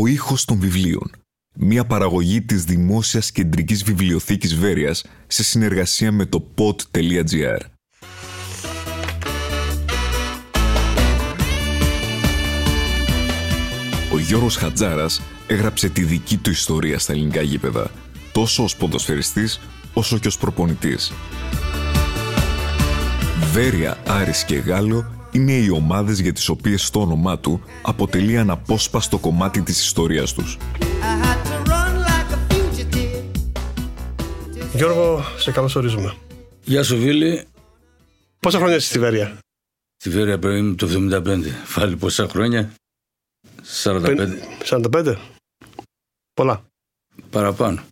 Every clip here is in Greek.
Ο ήχος των βιβλίων. Μια παραγωγή της Δημόσιας Κεντρικής Βιβλιοθήκης Βέρειας σε συνεργασία με το pod.gr. Ο Γιώργος Χατζάρας έγραψε τη δική του ιστορία στα ελληνικά γήπεδα, τόσο ως ποδοσφαιριστής όσο και ως προπονητής. Βέρεια, Άρης και Γάλλο είναι οι ομάδες για τις οποίες το όνομά του αποτελεί αναπόσπαστο κομμάτι της ιστορίας τους. Γιώργο, σε καλωσορίζουμε. Γεια σου Βίλη. Πόσα χρόνια είσαι στη Βέρεια; Στη Βέρεια πρέπει το 75. Φάλει πόσα χρόνια; 45. 45. Πολλά. Παραπάνω.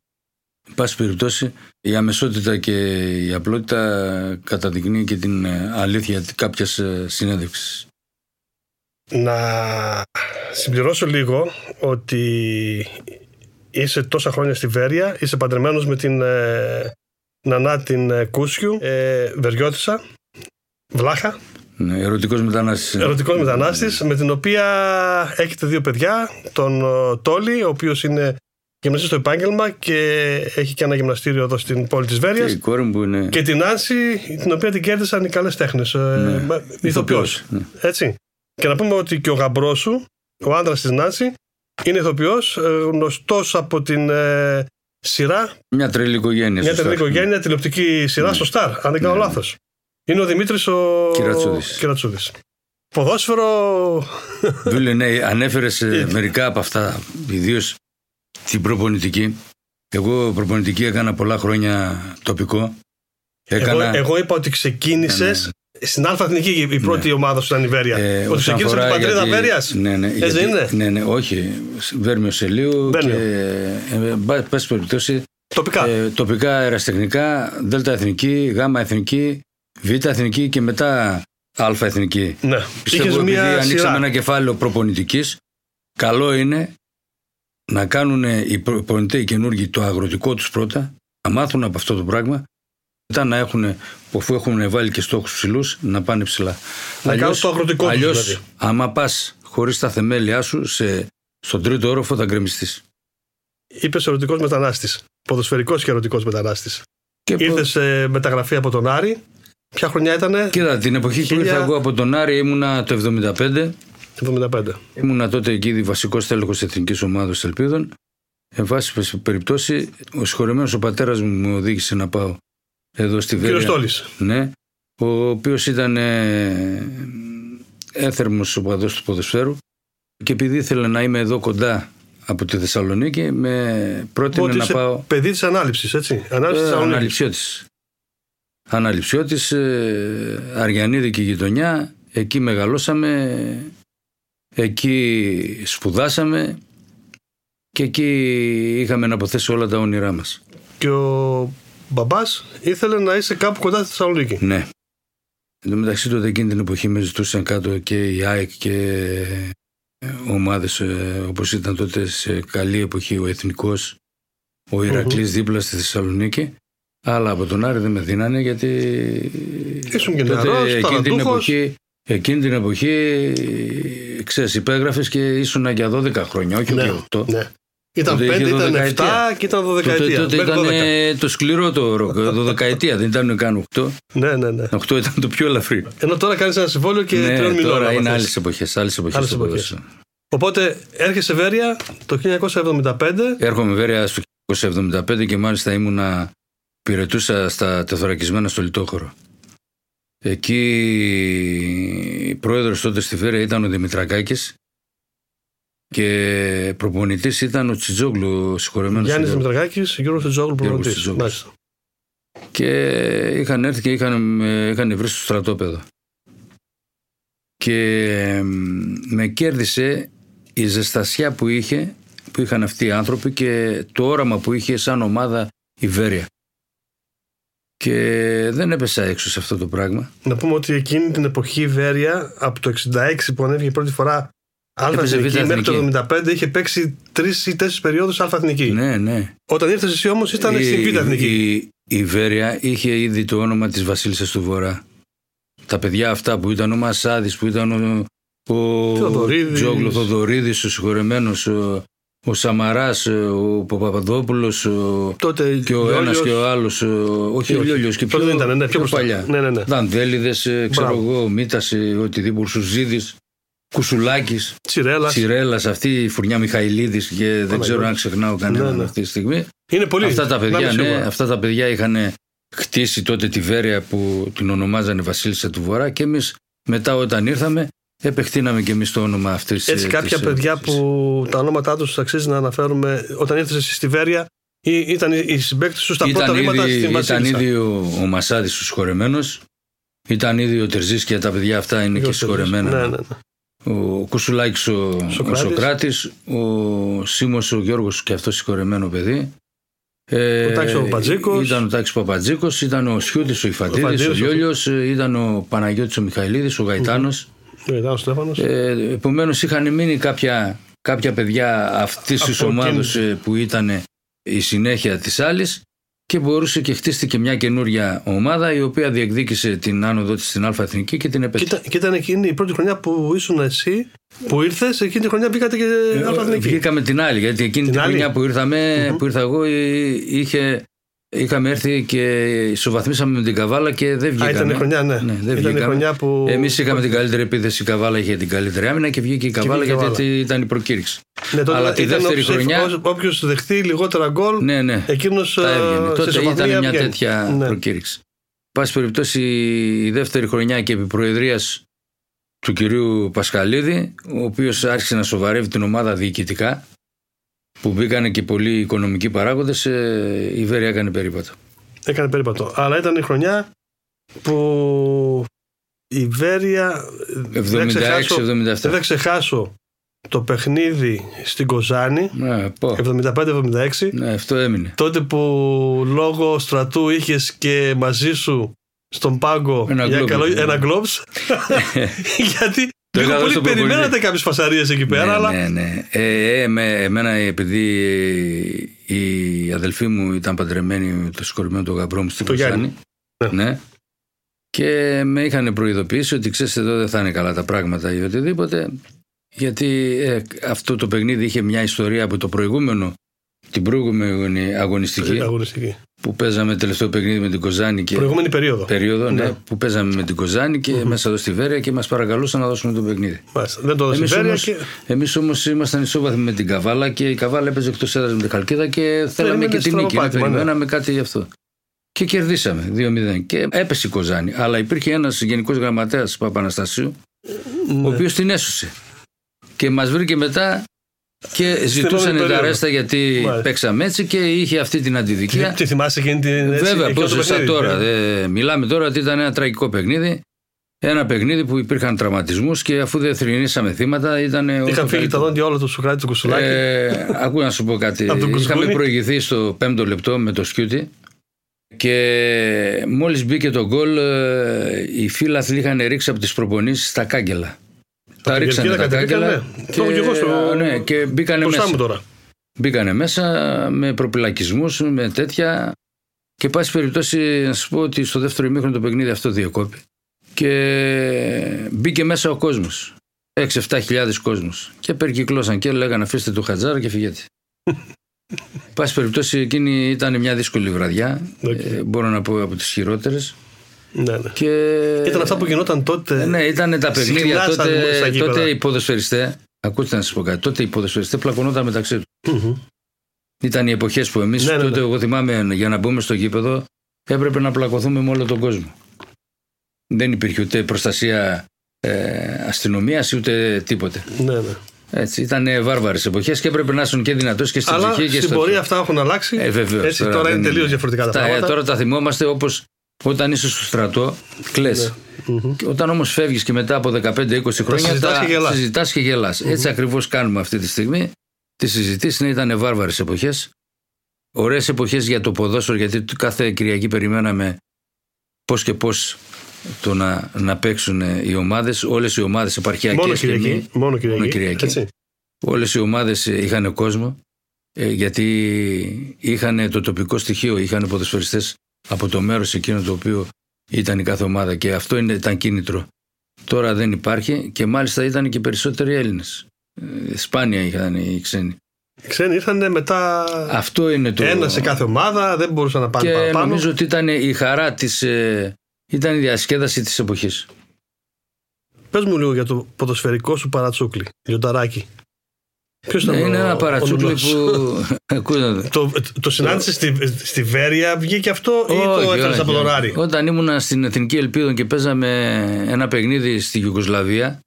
Εν πάση περιπτώσει, η αμεσότητα και η απλότητα καταδεικνύει και την ε, αλήθεια κάποιες ε, συνέντευξης. Να συμπληρώσω λίγο ότι είσαι τόσα χρόνια στη Βέρεια, είσαι παντρεμένος με την ε, Νανά την ε, Κούσιου, ε, Βεριώτησα, Βλάχα. Ναι, ερωτικός μετανάστης. Ερωτικός μετανάστης, με την οποία έχετε δύο παιδιά, τον ε, Τόλι, ο οποίος είναι γυμναστή στο επάγγελμα και έχει και ένα γυμναστήριο εδώ στην πόλη της Βέρειας. Και η κόρη μου που είναι... Και την Άνση, την οποία την κέρδισαν οι καλές τέχνες. Ε, Ναι. ηθοποιός. Ναι. Έτσι. Και να πούμε ότι και ο γαμπρός σου, ο άντρας της Νάνση, είναι ηθοποιός, ε, γνωστός από την ε, σειρά, Μια τρελή οικογένεια. μια σωστά. τελική οικογένεια, τηλεοπτική σειρά στο Σταρ, αν δεν κάνω Ναι. λάθος. Είναι ο Δημήτρης ο Κυρατσούδης. Κυρατσούδης. Ποδόσφαιρο, Βίλη, ναι, ανέφερες Ε. μερικά από αυτά, ιδίως την προπονητική. Εγώ προπονητική έκανα πολλά χρόνια τοπικό. εγώ, Έκανα, εγώ είπα ότι ξεκίνησες στην Α Εθνική η πρώτη ομάδα σου ήταν η Βέρεια. Ναι. ε, ότι όσον ξεκίνησες από την αφορά πατρίδα γιατί- Βέρειας; Ναι, ναι, Έτσι γιατί- δεν είναι; Ναι, ναι, όχι. Βέρμιο Σελίου Βέρμιο. και ε, εν πάση περιπτώσει Τοπικά. ε, τοπικά αεραστεχνικά, δέλτα εθνική, γάμα εθνική, β εθνική και μετά α εθνική. ναι. Πιστεύω Είχες επειδή μια ανοίξαμε σειρά. ένα κεφάλαιο προπονητικής, καλό είναι να κάνουν οι προπονητές οι καινούργοι το αγροτικό τους πρώτα, να μάθουν από αυτό το πράγμα, μετά να έχουν, αφού έχουν βάλει και στόχους ψηλούς, να πάνε ψηλά. Να κάνουν το αγροτικό τους, αλλιώς, δηλαδή. άμα πας χωρίς τα θεμέλια σου, σε, στον τρίτο όροφο θα γκρεμιστείς. Είπες ερωτικός μετανάστης. Ποδοσφαιρικός και ερωτικός μετανάστης. Και Ήρθες σε μεταγραφή από τον Άρη. Ποια χρονιά ήταν, Κοίτα, την εποχή που Χίλια- ήρθα εγώ από τον Άρη ήμουνα το 75. 75. Ήμουνα τότε εκεί βασικός τέλεχος εθνικής ομάδας Ελπίδων. Εν πάση περιπτώσει, ο συγχωρεμένος ο πατέρας μου μου οδήγησε να πάω εδώ στη Κύριο Βέρεια. Στόλης. Ναι, ο οποίος ήταν ε, έθερμος οπαδός του ποδοσφαίρου και επειδή ήθελε να είμαι εδώ κοντά από τη Θεσσαλονίκη, με πρότεινε Ότι να είσαι πάω. παιδί της ανάληψης, έτσι. Ανάληψης Ε, της Θεσσαλονίκης. Αναληψιώτης. Αναληψιώτης, ε, Αργιανίδικη γειτονιά, εκεί μεγαλώσαμε, εκεί σπουδάσαμε και εκεί είχαμε να αποθέσει όλα τα όνειρά μας. Και ο μπαμπάς ήθελε να είσαι κάπου κοντά στη Θεσσαλονίκη. Ναι. Εν τω μεταξύ τότε εκείνη την εποχή με ζητούσαν κάτω και η ΑΕΚ και ε, ομάδες ε, όπως ήταν τότε σε καλή εποχή ο Εθνικός, ο ηρακλης δίπλα στη Θεσσαλονίκη. Αλλά από τον Άρη δεν με δίνανε γιατί Ήσουν και τότε νεαρός, εκείνη την ταλαντούχος. εποχή, εκείνη την εποχή ξέρεις υπέγραφες και ήσουν για 12 χρόνια, όχι Ναι, για 8. ναι. Ήταν Τότε 5, είχε ήταν 7 δωδεκαετία. και ήταν 12 Τότε, ετία. τότε Μέχρι ήταν 12. ε, το σκληρό το ροκ, 12 δεν ήταν καν 8. Ναι, ναι, ναι. 8 ήταν το πιο ελαφρύ. Ενώ τώρα κάνεις ένα συμβόλαιο και ναι, τριών μηνών. τώρα άμα είναι θες. άλλες εποχές. Άλλες εποχές Άλλες στο εποχές. ποδόσφαιρο. Οπότε έρχεσαι Βέρεια το 1975. Έρχομαι βέβαια στο 1975 και μάλιστα ήμουνα πυρετούσα στα τεθωρακισμένα στο Λιτόχωρο. Εκεί πρόεδρος τότε στη Βέρεια ήταν ο Δημητρακάκης και προπονητής ήταν ο Τσιτζόγλου, ο συγχωρεμένος Γιάννης Γιώργος. Δημητρακάκης, Γιώργος Τετζόγλου Γιώργος προπονητής. Τετζόγλους. Μάλιστα. και είχαν έρθει και είχαν, ε, είχαν βρει στο στρατόπεδο. Και μ, με κέρδισε η ζεστασιά που είχε, που είχαν αυτοί οι άνθρωποι και το όραμα που είχε σαν ομάδα η Βέρεια. Και δεν έπεσα έξω σε αυτό το πράγμα. Να πούμε ότι εκείνη την εποχή η Βέρεια από το 66 που ανέβηκε πρώτη φορά Α Έπαιζε Εθνική Β' μέχρι το Εθνική. 75 είχε παίξει τρεις ή τέσσερις περιόδους Α Εθνική. Ναι, ναι. Όταν ήρθες εσύ όμως ήταν Η- στην Β' Εθνική. Η, η Βέρεια είχε ήδη το όνομα της Βασίλισσας του Βορρά. Τα παιδιά αυτά που ήταν ο Μασάδης, που ήταν ο, ο Θοδωρίδης. Τζόγλου Θοδωρίδης, ο συγχωρεμένος, ο, ο Σαμαράς, ο Παπαδόπουλος και ο ένας και ο άλλος. Όχι, ο Λιόλιο και πιο, δεν ήταν, ναι, πιο, πιο παλιά. Ναι, ναι, ναι. Δανδέλιδες, ξέρω εγώ, Μίτα, οτιδήποτε, Σουζίδη. Κουσουλάκης, Τσιρέλας, αυτή η φουρνιά Μιχαηλίδης και δεν ξέρω αν ξεχνάω κανέναν ναι, ναι. αυτή τη στιγμή. Είναι πολύ. Αυτά τα παιδιά, ναι, αυτά τα παιδιά είχαν χτίσει τότε τη Βέρεια που την ονομάζανε Βασίλισσα του Βορρά και εμείς μετά όταν ήρθαμε επεκτείναμε και εμείς το όνομα αυτής της. Έτσι, κάποια παιδιά που τα ονόματά τους αξίζει να αναφέρουμε όταν ήρθε εσύ στη Βέρεια ήταν οι συμπαίκτες σου στα ήταν πρώτα βήματα στην Βασίλισσα. Ήταν ήδη ο, ο Μασάδης του συγχωρεμένος. Ήταν ήδη ο Τερζής και τα παιδιά αυτά είναι και συγχωρεμένα. Ναι, ναι, ναι ο Κουσουλάκης ο Σοκράτης, ο, Σοκράτης, ο Σίμος ο Γιώργος και αυτός συγχωρεμένο παιδί. Ε, ο Τάξης ο Παπατζίκος. Ήταν ο Τάξης Παπατζίκος, ήταν ο Σιούτης ο Ιφαντίδης, ο, ο Λιόλιος, ήταν ο Παναγιώτης ο Μιχαηλίδης, ο Γαϊτάνος. Ο Γαϊτάνος Στέφανος. Ε, επομένως είχαν μείνει κάποια, κάποια παιδιά αυτής της ομάδας ε, που ήταν η συνέχεια της άλλης και μπορούσε και χτίστηκε μια καινούρια ομάδα η οποία διεκδίκησε την άνοδο της στην Αλφα Εθνική και την επέτυχε. Και, ήταν εκείνη η πρώτη χρονιά που ήσουν εσύ, που ήρθες, εκείνη τη χρονιά μπήκατε και ε, Αλφα Εθνική. Βγήκαμε την άλλη, γιατί εκείνη την τη χρονιά που, ηρθαμε που ήρθα εγώ είχε Είχαμε έρθει και ισοβαθμίσαμε με την Καβάλα και δεν βγήκαμε. Α, ήταν η χρονιά, ναι. ναι δεν ήταν η χρονιά που... Εμείς είχαμε την καλύτερη επίθεση, η Καβάλα είχε την καλύτερη άμυνα και βγήκε η Καβάλα γιατί Καβάλα. ήταν η προκήρυξη. Ναι, τότε Αλλά τη δεύτερη χρονιά. Όποιο δεχτεί λιγότερα γκολ, ναι, ναι. εκείνος ε, Τότε ήταν μια τέτοια ναι. προκήρυξη. Πάση περιπτώσει, η δεύτερη χρονιά και επί προεδρίας του κυρίου Πασχαλίδη, ο οποίος άρχισε να σοβαρεύει την ομάδα διοικητικά που μπήκαν και πολλοί οικονομικοί παράγοντες, ε, η Βέρεια έκανε περίπατο. Έκανε περίπατο. Αλλά ήταν η χρονιά που η Βέρεια. 76-77. Δεν ξεχάσω το παιχνίδι στην Κοζάνη ναι, 75-76 ναι, αυτό έμεινε τότε που λόγω στρατού είχες και μαζί σου στον πάγκο ένα, ένα γκλόμπς γιατί Λίγο πολύ περιμένατε κάποιες φασαρίες εκεί πέρα. Ναι, αλλά... ναι, ναι. Ε, ε, με, εμένα επειδή η αδελφή μου ήταν παντρεμένη με το συγχωρημένο του γαμπρό μου στην Κωνσταντίνη. Ναι. ναι. Και με είχαν προειδοποιήσει ότι ξέρεις εδώ δεν θα είναι καλά τα πράγματα ή οτιδήποτε. Γιατί ε, αυτό το παιχνίδι είχε μια ιστορία από το προηγούμενο, την προηγούμενη αγωνιστική. αγωνιστική που παίζαμε τελευταίο παιχνίδι με την Κοζάνη. Και... Προηγούμενη περίοδο. Περίοδο, ναι, ναι. που παίζαμε με την Κοζάνη και μέσα εδώ στη Βέρεια και μας παρακαλούσαν να δώσουμε το παιχνίδι. Μάλιστα. Δεν το έδωσε η Βέρεια. Και... Εμείς όμως ήμασταν ισόβαθμοι με την Καβάλα και η Καβάλα έπαιζε εκτός έδρας με την Καλκίδα και θέλαμε και την νίκη. Ναι. Περιμέναμε κάτι γι' αυτό. Και κερδίσαμε 2-0. Και έπεσε η Κοζάνη. Αλλά υπήρχε ένας γενικός γραμματέας Παπαναστασίου, ναι. ο οποίος την έσωσε. Και μας βρήκε μετά και ζητούσαν τα ρέστα γιατί Μάλιστα. παίξαμε έτσι και είχε αυτή την αντιδικία. Τι θυμάσαι εκείνη την. Έτσι, Βέβαια, πώς σαν τώρα. Ναι. μιλάμε τώρα ότι ήταν ένα τραγικό παιχνίδι. Ένα παιχνίδι που υπήρχαν τραυματισμούς και αφού δεν θρυνήσαμε θύματα ήταν. Είχαν φύγει τα δόντια όλο το Σουκράτη του Κουσουλάκη. Ε, ακούω να σου πω κάτι. Είχαμε προηγηθεί στο πέμπτο λεπτό με το Σκιούτι και μόλις μπήκε το γκολ ε, οι φίλαθλοι είχαν ρίξει από τις προπονήσεις στα κάγκελα. Τα ρίξανε τα κάγκελα. Ναι. Και, και, ναι, και μπήκανε μέσα. Τώρα. Μπήκανε μέσα με προπυλακισμούς, με τέτοια. Και πάση περιπτώσει να σα πω ότι στο δεύτερο ημίχρονο το παιχνίδι αυτό διακόπη. Και μπήκε μέσα ο κόσμος. 6-7 χιλιάδες κόσμος. Και περικυκλώσαν και λέγανε αφήστε το χατζάρα και φυγέτε. Πάση περιπτώσει εκείνη ήταν μια δύσκολη βραδιά. Okay. Ε, μπορώ να πω από τις χειρότερες. Ναι, ναι. Και... Ήταν αυτά που γινόταν τότε. Ναι, ήταν τα παιχνίδια τότε. Τότε οι ποδοσφαιριστέ. Ακούστε να σας πω κάτι. Τότε οι ποδοσφαιριστές πλακωνόταν μεταξύ τους. Ήταν οι εποχές που εμείς. Ναι, ναι, τότε, ναι. εγώ θυμάμαι, για να μπούμε στο γήπεδο, έπρεπε να πλακωθούμε με όλο τον κόσμο. Δεν υπήρχε ούτε προστασία ε, αστυνομίας ούτε τίποτε. Ναι, ναι. Έτσι, ήταν βάρβαρες εποχές και έπρεπε να ήσουν και δυνατός και στην Αλλά ψυχή και στην πορεία αυτά έχουν αλλάξει. Ε, βεβαίως, Έτσι, τώρα, τώρα είναι τελείως διαφορετικά τα, τα πράγματα. Τώρα τα θυμόμαστε όπως όταν είσαι στο στρατό, κλε. Ναι. Όταν όμως φεύγεις και μετά από 15-20 χρόνια, συζητάς και γελάς. Έτσι ακριβώς κάνουμε αυτή τη στιγμή. Τις συζητήσεις ναι, ήταν βάρβαρες εποχές. Ωραίες εποχές για το ποδόσφαιρο, γιατί κάθε Κυριακή περιμέναμε πώς και πώς το να, να παίξουν οι ομάδες. Όλες οι ομάδες επαρχιακές. Μόνο Κυριακή. Μόνο Κυριακή. Μόνο Κυριακή. Όλες οι ομάδες είχαν κόσμο. Ε, γιατί είχαν το τοπικό στοιχείο, είχαν ποδοσφαιριστές από το μέρος εκείνο το οποίο ήταν η κάθε ομάδα και αυτό είναι, ήταν κίνητρο. Τώρα δεν υπάρχει και μάλιστα ήταν και περισσότεροι Έλληνες. Ε, σπάνια είχαν οι ξένοι. Οι ξένοι ήρθαν μετά. Αυτό είναι το. Ένα σε κάθε ομάδα, δεν μπορούσαν να πάνε και παραπάνω. νομίζω ότι ήταν η χαρά της, ε, ήταν η διασκέδαση της εποχής. Πες μου λίγο για το ποδοσφαιρικό σου παρατσούκλι, λιονταράκι. Ποιος ήταν Ναι, είναι ο- ένα ο παρατσούκλι λουλός; που. Ακούτε. Το, το συνάντησε στη, στη Βέρεια, βγήκε αυτό ή το Όχι, έφερες όχι, από τον όχι. Άρη. Όταν ήμουνα στην Εθνική Ελπίδων και παίζαμε ένα παιχνίδι στη Ιουγκοσλαβία,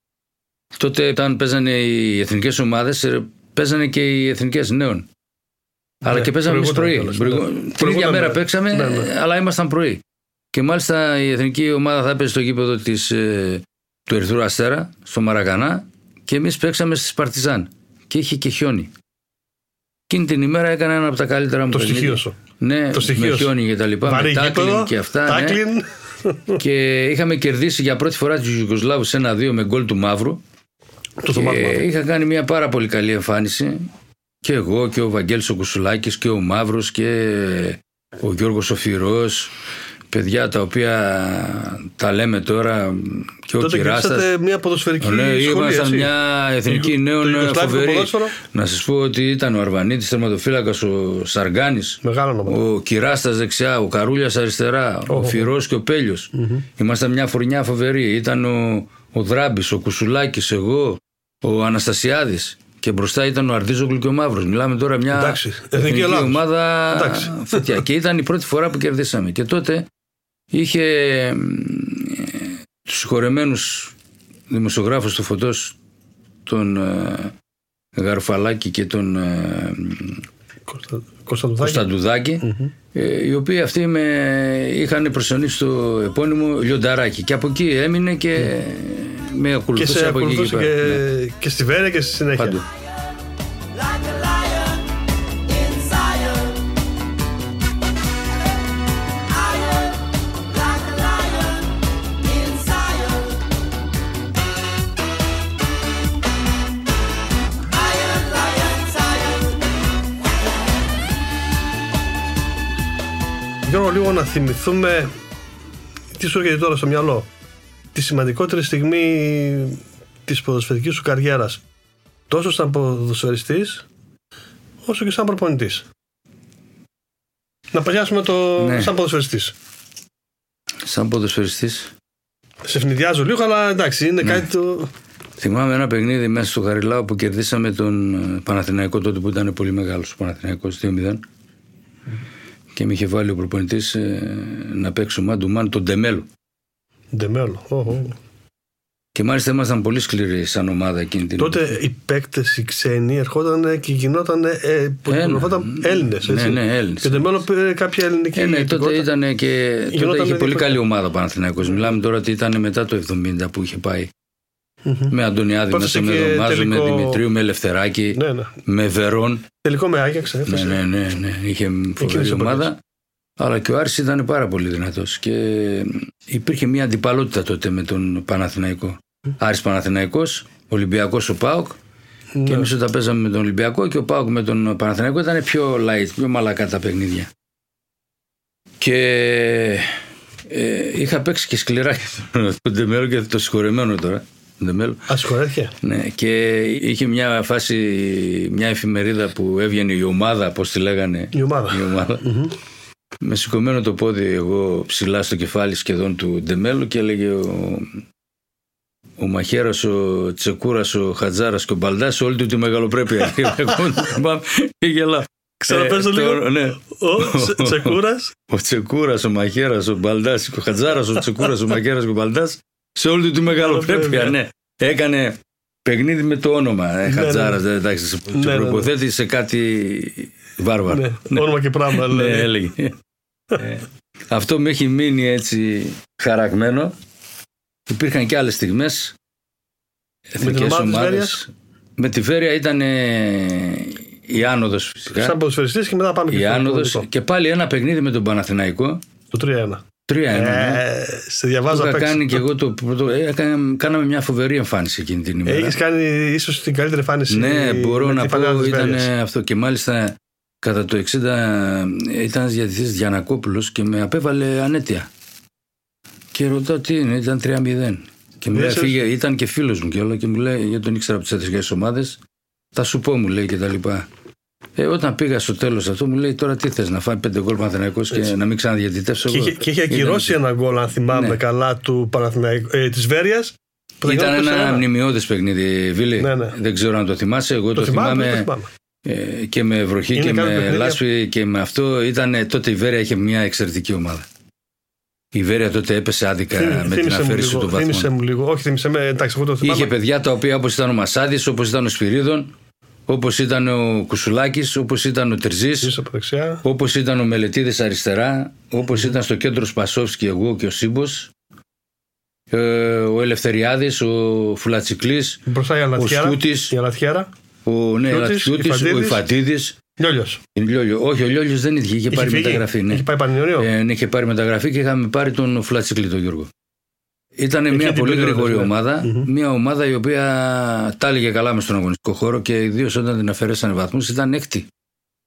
τότε όταν παίζανε οι εθνικές ομάδες, ε, παίζανε και οι εθνικές νέων. Αλλά Ναι, και παίζαμε εμείς πρωί. προηγούνταν κιόλας, Προηγου- ναι. Την ίδια Προηγούνταν, μέρα ναι. παίξαμε, Ναι, ναι. αλλά ήμασταν πρωί. Και μάλιστα η εθνική ομάδα θα έπαιζε στο γήπεδο της, ε, του Ερυθρού Αστέρα, στο Μαρακανά, και εμείς παίξαμε στη Σπαρτιζάν. Και είχε και χιόνι. Εκείνη την ημέρα έκανα ένα από τα καλύτερα μου Το παιχνίδια. στοιχείο σου. Ναι, Το στοιχείο με σου. χιόνι και τα λοιπά, Βαρύ με γήπεδο, τάκλιν και αυτά. ναι. τάκλιν. Και είχαμε κερδίσει για πρώτη φορά τους Ιουγκοσλάβους σε ένα-δύο με γκολ του Μαύρου. Το θυμάμαι. Και είχα κάνει μια πάρα πολύ καλή εμφάνιση. Και εγώ και ο Βαγγέλης ο Κουσουλάκης και ο Μαύρος και ο Γιώργος ο Φυρός. Παιδιά τα οποία τα λέμε τώρα και ο Τότε Κυράστας. κερδίσατε μια ποδοσφαιρική Ναι, σχολή, ήμασταν έτσι. μια εθνική Το νέων Ιουγκοσλάβικο φοβερή. ποδόσφαιρο. Να σας πω ότι ήταν ο Αρβανίτης τερματοφύλακας, ο Σαργάνης, Μεγάλο όνομα. ο Κυράστας δεξιά, ο Καρούλιας αριστερά, ο Φυρός και ο πελιος Ήμασταν μια φουρνιά φοβερή. Ήταν ο, ο Δράμπης, ο Κουσουλάκης, εγώ, ο Αναστασιάδης. Και μπροστά ήταν ο Αρδίζογλου και ο Μαύρος. Μιλάμε τώρα μια Εντάξει, Εθνική εθνική Ελλάδος. ομάδα Εντάξει. φωτιά. και ήταν η πρώτη φορά που κερδίσαμε. Και τότε είχε μ, ε, τους συγχωρεμένους δημοσιογράφους του Φωτός, τον ε, Γαρουφαλάκη και τον ε, Κωνστα- Κωνσταντουδάκη. Κωνσταντουδάκη, ε, οι οποίοι αυτοί με είχαν προσωνήσει στο επώνυμο Λιονταράκι. Και από εκεί έμεινε και με Και ακολουθούσε σε από εκεί ακολουθούσε και, και, πέρα. Ναι, και στη Βέρεια και στη συνέχεια. παντού. Γιώργο, λίγο να θυμηθούμε τι σου έρχεται τώρα στο μυαλό. Τη σημαντικότερη στιγμή της ποδοσφαιρικής σου καριέρας. Τόσο σαν ποδοσφαιριστής, όσο και σαν προπονητής. Να πιάσουμε το Ναι. σαν ποδοσφαιριστής. Σαν ποδοσφαιριστής Σε ευνηδιάζω λίγο, αλλά εντάξει, είναι Ναι. κάτι το... θυμάμαι ένα παιχνίδι μέσα στο Χαριλάου που κερδίσαμε τον ε, Παναθηναϊκό τότε που ήταν πολύ μεγάλος ο Παναθηναϊκός 2-0 και με είχε βάλει ο προπονητής ε, να παίξω man to man τον Ντεμέλο. Ντεμέλο. Ω, ω. Και μάλιστα ήμασταν πολύ σκληροί σαν ομάδα εκείνη την Τότε οι παίκτες, οι ξένοι, ερχόταν και γινόταν. Ε, που Ένα. ερχόταν Έλληνες. Ναι, ναι, Έλληνες. Και το Ντεμέλο πήρε κάποια ελληνική. Ε, ναι, τότε υπηκοότητα. ήταν και. Τότε Γινόταν είχε πολύ διαφορετικά. καλή ομάδα ο Παναθηναϊκός. Μιλάμε τώρα ότι ήταν μετά το 70 που είχε πάει. Με Αντωνιάδη Πέφτασε μέσα, με και Δομάζο, με τελικό- Δημητρίου, με Ελευθεράκη, Ναι, ναι. με Βερόν. Τελικό με Άγιαξ. Ναι, έφτασε. ναι, ναι, ναι. Είχε φοβερή τις ομάδα. Αλλά και ο Άρης ήταν πάρα πολύ δυνατός και υπήρχε μια αντιπαλότητα τότε με τον Παναθηναϊκό. Άρης Παναθηναϊκός, Ολυμπιακός ο ΠΑΟΚ Ναι. και εμείς όταν παίζαμε με τον Ολυμπιακό και ο ΠΑΟΚ με τον Παναθηναϊκό ήταν πιο light, πιο μαλακά τα παιχνίδια. Και ε, είχα παίξει και σκληρά και τον Ντεμέλο και το συγχωρεμένο τώρα. Τον Ντεμέλο. Α, συγχωρέθηκε. Ναι, και είχε μια φάση, μια εφημερίδα που έβγαινε η ομάδα, πώς τη λέγανε; Η ομάδα. Η ομάδα. Με σηκωμένο το πόδι εγώ ψηλά στο κεφάλι σχεδόν του Ντεμέλου και έλεγε ο, ο Μαχαίρας, ο Τσεκούρας, ο Χατζάρας και ο Μπαλντάς όλη του τη μεγαλοπρέπεια. Και εγώ το θυμάμαι και γελάω. Ξαναπες το Ε, λίγο. ναι. Ο Τσεκούρας. Ο Τσεκούρας, ο Μαχαίρας, ο Μπαλντάς, ο Χατζάρας, ο Τσεκούρας, ο Μαχαίρας και ο Μπαλντάς σε όλη του τη μεγαλοπρέπεια. Μεγαλοπρέπεια. Ναι. Έκανε παιχνίδι με το όνομα. Ε, Ναι, Χατζάρας, δεν εντάξει, σε Ναι, ναι, ναι. προποθέτει σε κάτι βάρβαρο. Ναι, όνομα και πράγμα. Ναι, λέει. έλεγε. Ε, αυτό με έχει μείνει έτσι χαραγμένο. Υπήρχαν και άλλες στιγμές. Εθνικές ομάδα της ομάδες. Βέρειας; Με τη Βέρεια ήταν ε, η άνοδος φυσικά. Σαν ποδοσφαιριστή και μετά πάμε και η στο άνοδος πολιτικό. και πάλι ένα παιχνίδι με τον Παναθηναϊκό. Το 3-1. 3-1. ναι. Ε, σε Το διαβάζω είχα απ' έξω. κάνει και εγώ το πρώτο. ε, έκανα- κάναμε μια φοβερή εμφάνιση εκείνη την ημέρα. Έχεις κάνει ίσως την καλύτερη εμφάνιση. Ναι, μπορώ με να τη φανέλα πω της ήταν Βέρειας. αυτό και μάλιστα κατά το 60 ήταν ένας διατηθής Διανακόπουλος και με απέβαλε ανέτεια. Και ρωτάω τι είναι, ήταν 3-0. Και μου λέει, Ίσως- φύγε, ήταν και φίλος μου και όλα και μου λέει, γιατί τον ήξερα από τις εθνικές ομάδες, θα σου πω μου λέει και τα λοιπά. Ε, όταν πήγα στο τέλος αυτό, μου λέει τώρα τι θες να φάει πέντε γκολ Παναθηναϊκός και να μην ξαναδιατητεύσω. Και εγώ. είχε, και είχε ακυρώσει Ήταν- ένα γκολ, αν θυμάμαι Ναι. καλά, του Παναθηναϊκού, ε, της Βέρειας. που θα Ήταν γινόταν ένα 4-1. μνημειώδες παιχνίδι, Βίλη. Ναι, ναι. Δεν ξέρω αν το θυμάσαι. Εγώ το, Το θυμάμαι, θυμάμαι, το θυμάμαι. ε, και με βροχή Είναι και κάποια με παιχνίδια. λάσπη και με αυτό. Ήταν, τότε η Βέρεια είχε μια εξαιρετική ομάδα. Η Βέρεια τότε έπεσε άδικα Θύμι- με την θύμισε μου αφαίρεση λίγο, του βαθμού. Θύμισε μου λίγο. Όχι, θύμισε με. Εντάξει, εγώ το θυμάμαι. Είχε παιδιά τα οποία όπως ήταν ο Μασάδης, όπως ήταν ο Σπυρίδων, όπως ήταν ο Κουσουλάκης, όπως ήταν ο Τερζής, Είσαι από δεξιά. όπως ήταν ο Μελετίδης αριστερά, όπως ήταν στο κέντρο Σπασόφσκι εγώ και ο Σύμπο, ε, ο Ελευθεριάδης, ο Φουλατσικλής, Μπροστά η ο Αλατιέρα. Σκούτη, Η Αλατιέρα. ο ναι, Λιώτης, Λατσιούτης, ο Υφαντίδης. Ιφαντίδης. Λιόλιος. Όχι, ο Λιόλιος δεν είχε, είχε πάρει φύγει; μεταγραφή. Ναι. Είχε πάει Πανιόνιο. Ε, ναι, είχε πάρει μεταγραφή και είχαμε πάρει τον Φουλατσικλή, τον Γιώργο. Ήταν μια την πολύ περίοδο, γρήγορη ναι. ομάδα. Μμμ. Μια ομάδα η οποία τα έλεγε καλά μες στον αγωνιστικό χώρο και ιδίως όταν την αφαιρέσανε βαθμούς ήταν έκτη.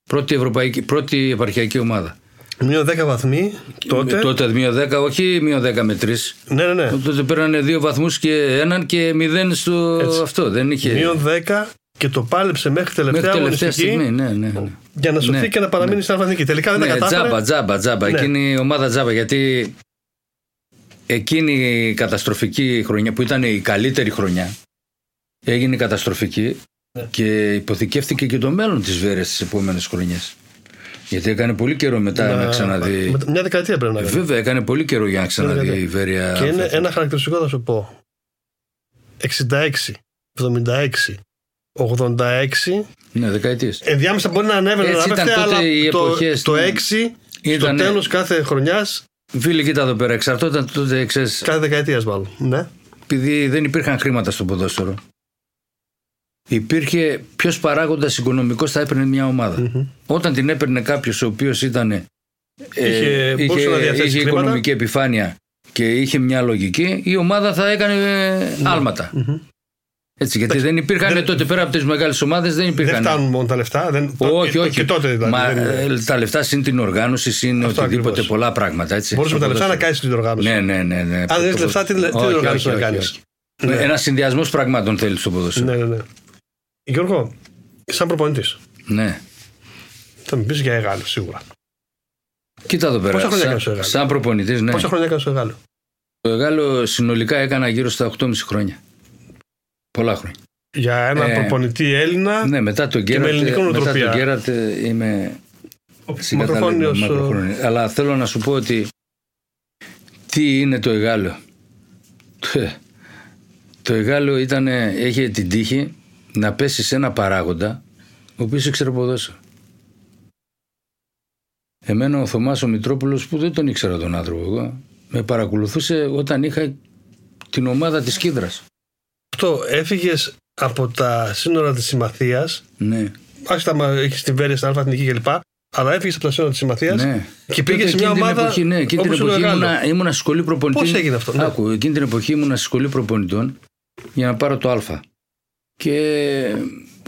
Πρώτη, ευρωπαϊκή, πρώτη επαρχιακή ομάδα. Μείον 10 βαθμοί τότε. Ε, τότε μείον 10, όχι μείον 10 με 3. Ναι, ναι, ναι. Τότε πέρανε δύο βαθμούς και έναν και μηδέν στο Έτσι. αυτό. Δεν είχε. Μείον 10 και το πάλεψε μέχρι τελευταία, μέχρι τελευταία αγωνιστική στιγμή. Ναι, ναι, ναι. για να σωθεί Ναι, και να παραμείνει στην Αλφανική. Τελικά δεν τα Ναι, κατάφερε. τζάμπα, τζάμπα, τζάμπα. Ναι. Εκείνη η ομάδα τζάμπα. Γιατί εκείνη η καταστροφική χρονιά που ήταν η καλύτερη χρονιά έγινε καταστροφική Ναι. και υποθηκεύτηκε και το μέλλον της Βέρειας τις επόμενες χρονιές. Γιατί έκανε πολύ καιρό μετά να, ξαναδεί. με- Μια δεκαετία πρέπει να Ε, κάνει. Βέβαια, έκανε πολύ καιρό για να ξαναδεί δεκαετία. η Βέρεια. Και είναι αυτό. ένα χαρακτηριστικό θα σου πω. 66, 76, 86. Ναι, δεκαετίες. Ενδιάμεσα μπορεί να ανέβαινε Έτσι να ήταν πέφτει, τότε αλλά οι το, εποχές, το ναι. 6 στο Ήτανε- τέλος κάθε χρονιάς, Φίλοι, κοίτα εδώ πέρα. Εξαρτώταν τότε, ξέρεις, κάθε δεκαετίας μάλλον. Ναι. επειδή δεν υπήρχαν χρήματα στο ποδόσφαιρο. Υπήρχε ποιος παράγοντας οικονομικός θα έπαιρνε μια ομάδα. Όταν την έπαιρνε κάποιος ο οποίος ήταν. ε, Είχε- μπορούσε να διαθέσει είχε χρήματα; οικονομική επιφάνεια και είχε μια λογική, η ομάδα θα έκανε ε, Ναι. άλματα. Έτσι, γιατί δεν υπήρχαν δεν- τότε πέρα από τις μεγάλες ομάδες, δεν Δεν υπήρχαν. φτάνουν μόνο τα λεφτά. Δεν, όχι, και, όχι. Και τότε δηλαδή. Μα, δεν είναι- ε, τα λεφτά συν την οργάνωση, συν Αυτό οτιδήποτε ακριβώς. πολλά πράγματα. Έτσι, Μπορούσε με τα στο λεφτά να ποδόσφαιρο. κάνει την οργάνωση. Ναι, ναι, ναι. ναι. Αν δεν έχεις Το- λεφτά, τι, τι όχι, οργάνωση όχι, να όχι, κάνεις; όχι. Ένα συνδυασμός πραγμάτων θέλεις στο ποδόσφαιρο. Ναι, ναι, ναι. Γιώργο, σαν προπονητής, Ναι. θα μου πεις για Εγάλο σίγουρα. Κοίτα εδώ πέρα. Πόσα χρόνια σαν, έκανες στο Εγάλο; σαν προπονητής, ναι. Πόσα χρόνια έκανε στο Εγάλο. Το Εγάλο συνολικά έκανα γύρω στα 8,5 χρόνια. Πολλά χρόνια. Για ένα Ε, προπονητή Έλληνα. Ναι, μετά τον με Γκέραρτ. ελληνική Μετά νοοτροπία. τον Γκέραρτ ε, είμαι μακροχρόνιος, συγκαταλέγω μακροχρόνιο. Αλλά θέλω να σου πω ότι τι είναι το Εγάλο. Το Εγάλο ήταν, έχει την τύχη να πέσει σε ένα παράγοντα ο οποίος ήξερε ποδόσφαιρο. Εμένα ο Θωμάς ο Μητρόπουλος που δεν τον ήξερα τον άνθρωπο εγώ με παρακολουθούσε όταν είχα την ομάδα της Κίδρας. Αυτό έφυγες από τα σύνορα της Συμμαθίας. Ναι, Άσχετα μα έχεις την Βέρεια στην Αλφα κλπ. Αλλά έφυγες από τα σύνορα της Συμμαθίας ναι. και πήγες Τότε σε μια εκείνη την ομάδα. Εποχή, ναι, εκείνη την όπως ο εποχή Εγάλο. ήμουνα, ήμουνα στη σχολή προπονητών. Πώς έγινε αυτό, ναι. Άκου, εκείνη την εποχή ήμουνα στη σχολή προπονητών για να πάρω το Α. Και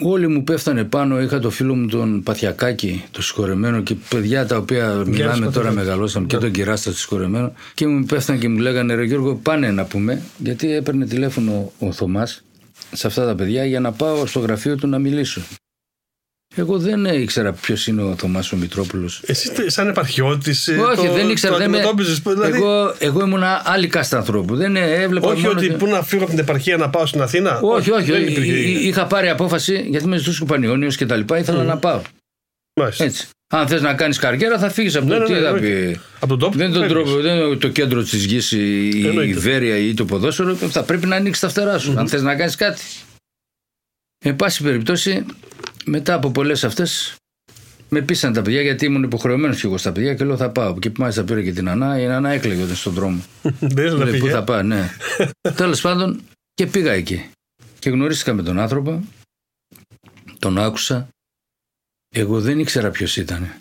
όλοι μου πέφτανε πάνω. Είχα το φίλο μου τον Παθιακάκη, το συγχωρεμένο και παιδιά τα οποία μιλάμε τώρα Παθιακάκη. μεγαλώσαμε και Ναι. τον Κυράστα το συγχωρεμένο. Και μου πέφτανε και μου λέγανε ρε Γιώργο, πάνε να πούμε. Γιατί έπαιρνε τηλέφωνο ο Θωμάς σε αυτά τα παιδιά για να πάω στο γραφείο του να μιλήσω. Εγώ δεν ήξερα ποιος είναι ο Θωμάς ο Μητρόπουλος. Εσύ τε- σαν επαρχιώτης. Όχι, δεν ήξερα. δεν με- Δηλαδή, εγώ, εγώ ήμουν άλλη κάστα ανθρώπου. Δεν ε, έβλεπα όχι μόνος ότι και- πού να φύγω από την επαρχία να πάω στην Αθήνα; Όχι, όχι. δεν όχι. υπήρχε. Εί- Είχα πάρει απόφαση γιατί με ζητούσε ο Πανιόνιος και τα λοιπά. Ήθελα να πάω. Μάλιστα. Έτσι. Αν θες να κάνεις καριέρα, θα φύγεις από Ναι, το. ναι, Τι ναι, θα εννοείται. πει. Από τον τόπο Δεν που είναι το, φεύγεις. τρόπο, δεν είναι το κέντρο της γης η, η Εννοείται. Βέρεια ή το ποδόσφαιρο. Θα πρέπει να ανοίξεις τα φτερά σου, αν θες να κάνεις κάτι. Εν πάση περιπτώσει, μετά από πολλές αυτές, με πείσαν τα παιδιά γιατί ήμουν υποχρεωμένος και εγώ στα παιδιά και λέω θα πάω. Και μάλιστα πήρε και την Ανά. Η Ανά έκλαιγε όταν στον δρόμο. Δεν ήθελα να Λέει, Πού φύγει. θα πάω, ναι. Τέλος πάντων, και πήγα εκεί. Και γνωρίστηκα με τον άνθρωπο. Τον άκουσα. Εγώ δεν ήξερα ποιος ήταν.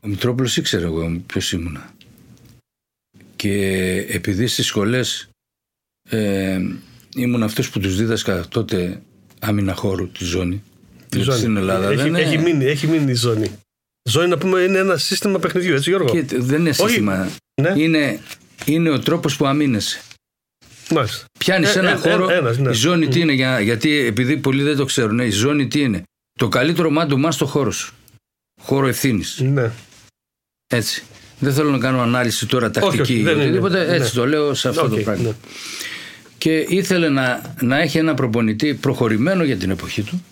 Ο Μητρόπουλος ήξερε εγώ ποιος ήμουνα. Και επειδή στις σχολές ε, ήμουν αυτός που τους δίδασκα τότε άμυνα χώρου τη ζώνη. Τη Γιατί ζώνη. Στην Ελλάδα έχει, δεν είναι. έχει, μείνει, έχει μείνει η ζώνη. Ζώνη να πούμε είναι ένα σύστημα παιχνιδιού, έτσι Γιώργο; Και δεν είναι σύστημα. Ναι, Είναι, είναι ο τρόπος που αμήνεσαι. μάλιστα. Πιάνεις Ε, ένα ε, χώρο. ε, ένας, ναι. Η ζώνη τι είναι, για, γιατί επειδή πολλοί δεν το ξέρουν, ε, η ζώνη τι είναι; το καλύτερο μάντου μας στο χώρο σου. Χώρο ευθύνης. Ναι. Έτσι. Δεν θέλω να κάνω ανάλυση τώρα τακτική όχι, ή δεν είναι. οτιδήποτε. Έτσι Ναι. το λέω σε αυτό Οκ, το πράγμα. ναι. Και ήθελε να, να έχει ένα προπονητή προχωρημένο για την εποχή του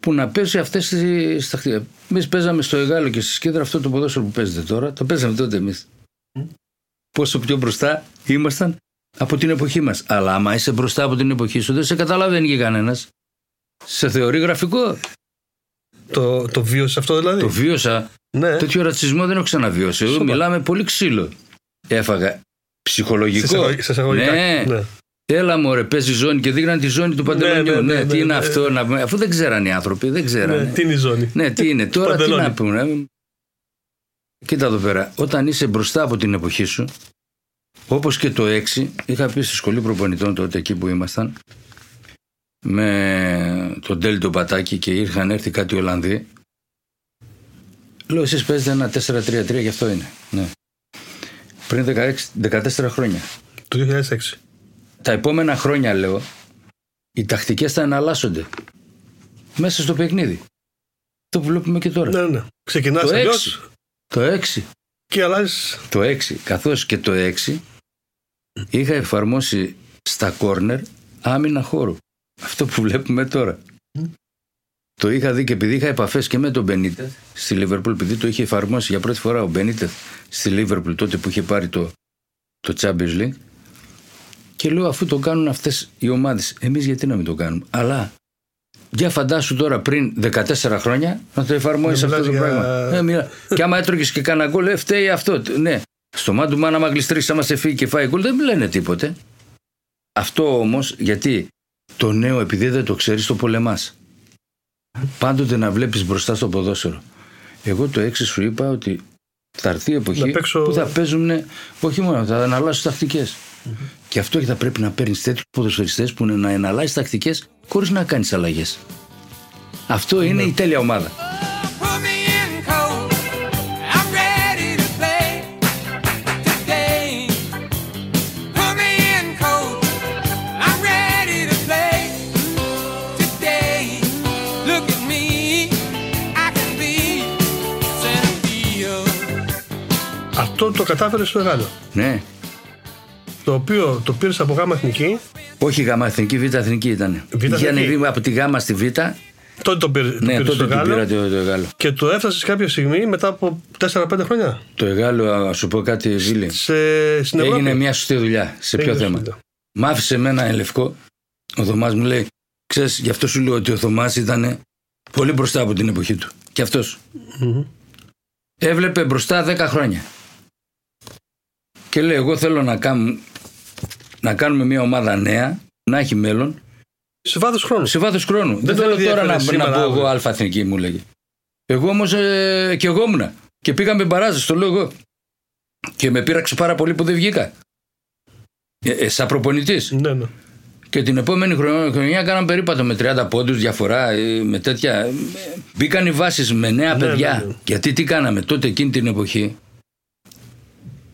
που να παίζει αυτές τις τακτικές. Εμείς παίζαμε στο Αιγάλεω και στη Σκίδρα αυτό το ποδόσφαιρο που παίζετε τώρα. Το παίζαμε τότε εμείς. Πόσο πιο μπροστά ήμασταν από την εποχή μας. Αλλά άμα είσαι μπροστά από την εποχή σου, δεν σε καταλαβαίνει και κανένας. Σε θεωρεί γραφικό; Το, το βίωσε αυτό δηλαδή; Το βίωσα. ναι. Τέτοιο ρατσισμό δεν έχω ξαναβιώσει. Εγώ Σωστά. μιλάμε πολύ ξύλο. Έφαγα ψυχολογικό. Σε εισαγωγικά- σε εισαγωγικά. Ναι. ναι. Έλα μου παίζει ζώνη και δείχναν τη ζώνη του παντελονιού. ναι, Ναι, ναι, τι ναι, είναι ναι. αυτό, να... πούμε, αφού δεν ξέραν οι άνθρωποι, δεν ξέρανε. Ναι, τι είναι η ζώνη. Ναι, τι είναι. Τώρα τι Παντελόνι. να πούμε. Κοίτα εδώ πέρα. Όταν είσαι μπροστά από την εποχή σου, όπως και το 6, είχα πει στη σχολή προπονητών τότε εκεί που ήμασταν, με τον Ντέλη τον Πατάκη και είχαν έρθει κάτι Ολλανδοί. Λέω, εσείς παίζετε ένα 4-3-3 γι' αυτό είναι. Ναι. Πριν 16, 14 χρόνια. Το 2006. Τα επόμενα χρόνια, λέω, οι τακτικές θα εναλλάσσονται. Μέσα στο παιχνίδι. Το που βλέπουμε και τώρα. Ναι, ναι. Ξεκινάς Το αλλιώς 6. Το 6. και αλλάζεις. Το 6. Καθώς και το 6 είχα εφαρμόσει στα κόρνερ άμυνα χώρου. Αυτό που βλέπουμε τώρα. Το είχα δει και επειδή είχα επαφές και με τον Μπενίτε στη Λίβερπουλ, επειδή το είχε εφαρμόσει για πρώτη φορά ο Μπενίτε στη Λίβερπουλ τότε που είχε πάρει το, το Champions League. Και λέω αφού το κάνουν αυτές οι ομάδες, εμείς γιατί να μην το κάνουμε; Αλλά για φαντάσου τώρα πριν 14 χρόνια να το εφαρμόσεις Να αυτό το μιλάς για- πράγμα. Ε, μιλά. και άμα έτρωγες και κανένα γκολ, ε, φταίει αυτό. Ναι. Στο μάτι του μάνα, άμα γλιστρήσει, άμα σε φύγει και φάει γκολ, δεν λένε τίποτε. Αυτό όμως γιατί το νέο, επειδή δεν το ξέρεις, το πολεμάς. Πάντοτε να βλέπεις μπροστά στο ποδόσφαιρο. Εγώ το έξι σου είπα ότι θα έρθει η εποχή Να παίξω- που θα παίζουν. Όχι μόνο, θα αναλάσουν τακτικές. Και αυτό και θα πρέπει να παίρνεις τέτοιους ποδοσφαιριστές που είναι να εναλλάσσεις τακτικές χωρίς να κάνεις αλλαγές. Αυτό είναι η τέλεια ομάδα. Put me in cold. I'm ready to play today. Put me in cold. I'm ready to play today. Look at me. I can be center field. Αυτό το κατάφερες στο Γάλλο. Ναι. Το οποίο το πήρες από γάμα εθνική; Όχι γάμα εθνική, β' εθνική ήταν. Β' Είχε εθνική. ανεβεί από τη γάμα στη β. Τότε το πήρε, το Ναι, πήρες τότε στο του πήρα Γάλλο. το, το Εγάλο. Και το έφτασες κάποια στιγμή μετά από 4-5 χρόνια; Το Εγάλο, α σου πω κάτι, Βίλη. Σε, στην Ευρώπη. Έγινε μια σωστή δουλειά. Σε ποιο Έγινε θέμα. σωστή. Μ' άφησε εμένα εν λευκό. Ο Θωμάς μου λέει: Ξέρεις, γι' αυτό σου λέω ότι ο Θωμάς ήταν πολύ μπροστά από την εποχή του. Και αυτός. Μμμ. Έβλεπε μπροστά 10 χρόνια. Και λέει: Εγώ θέλω να, κάνουμε, να κάνουμε μια ομάδα νέα, να έχει μέλλον, Σε βάθος χρόνου. σε βάθος χρόνου. Δεν, τον θέλω τώρα ενδιαφέρει να, να σήμερα, πω εγώ αύριο. αλφα εθνική, μου λέγε. Εγώ όμως ε, και εγώ ήμουνα. Και πήγαμε μπαράζες, το λέω εγώ. Και με πείραξε πάρα πολύ που δεν βγήκα. Ε, ε, σαν προπονητής. Ναι, ναι. Και την επόμενη χρονιά, χρονιά κάναμε περίπατο με 30 πόντους διαφορά, ε, με τέτοια. ε, Μπήκαν οι βάσεις με νέα Ναι, παιδιά. ναι, ναι. Γιατί τι κάναμε τότε εκείνη την εποχή.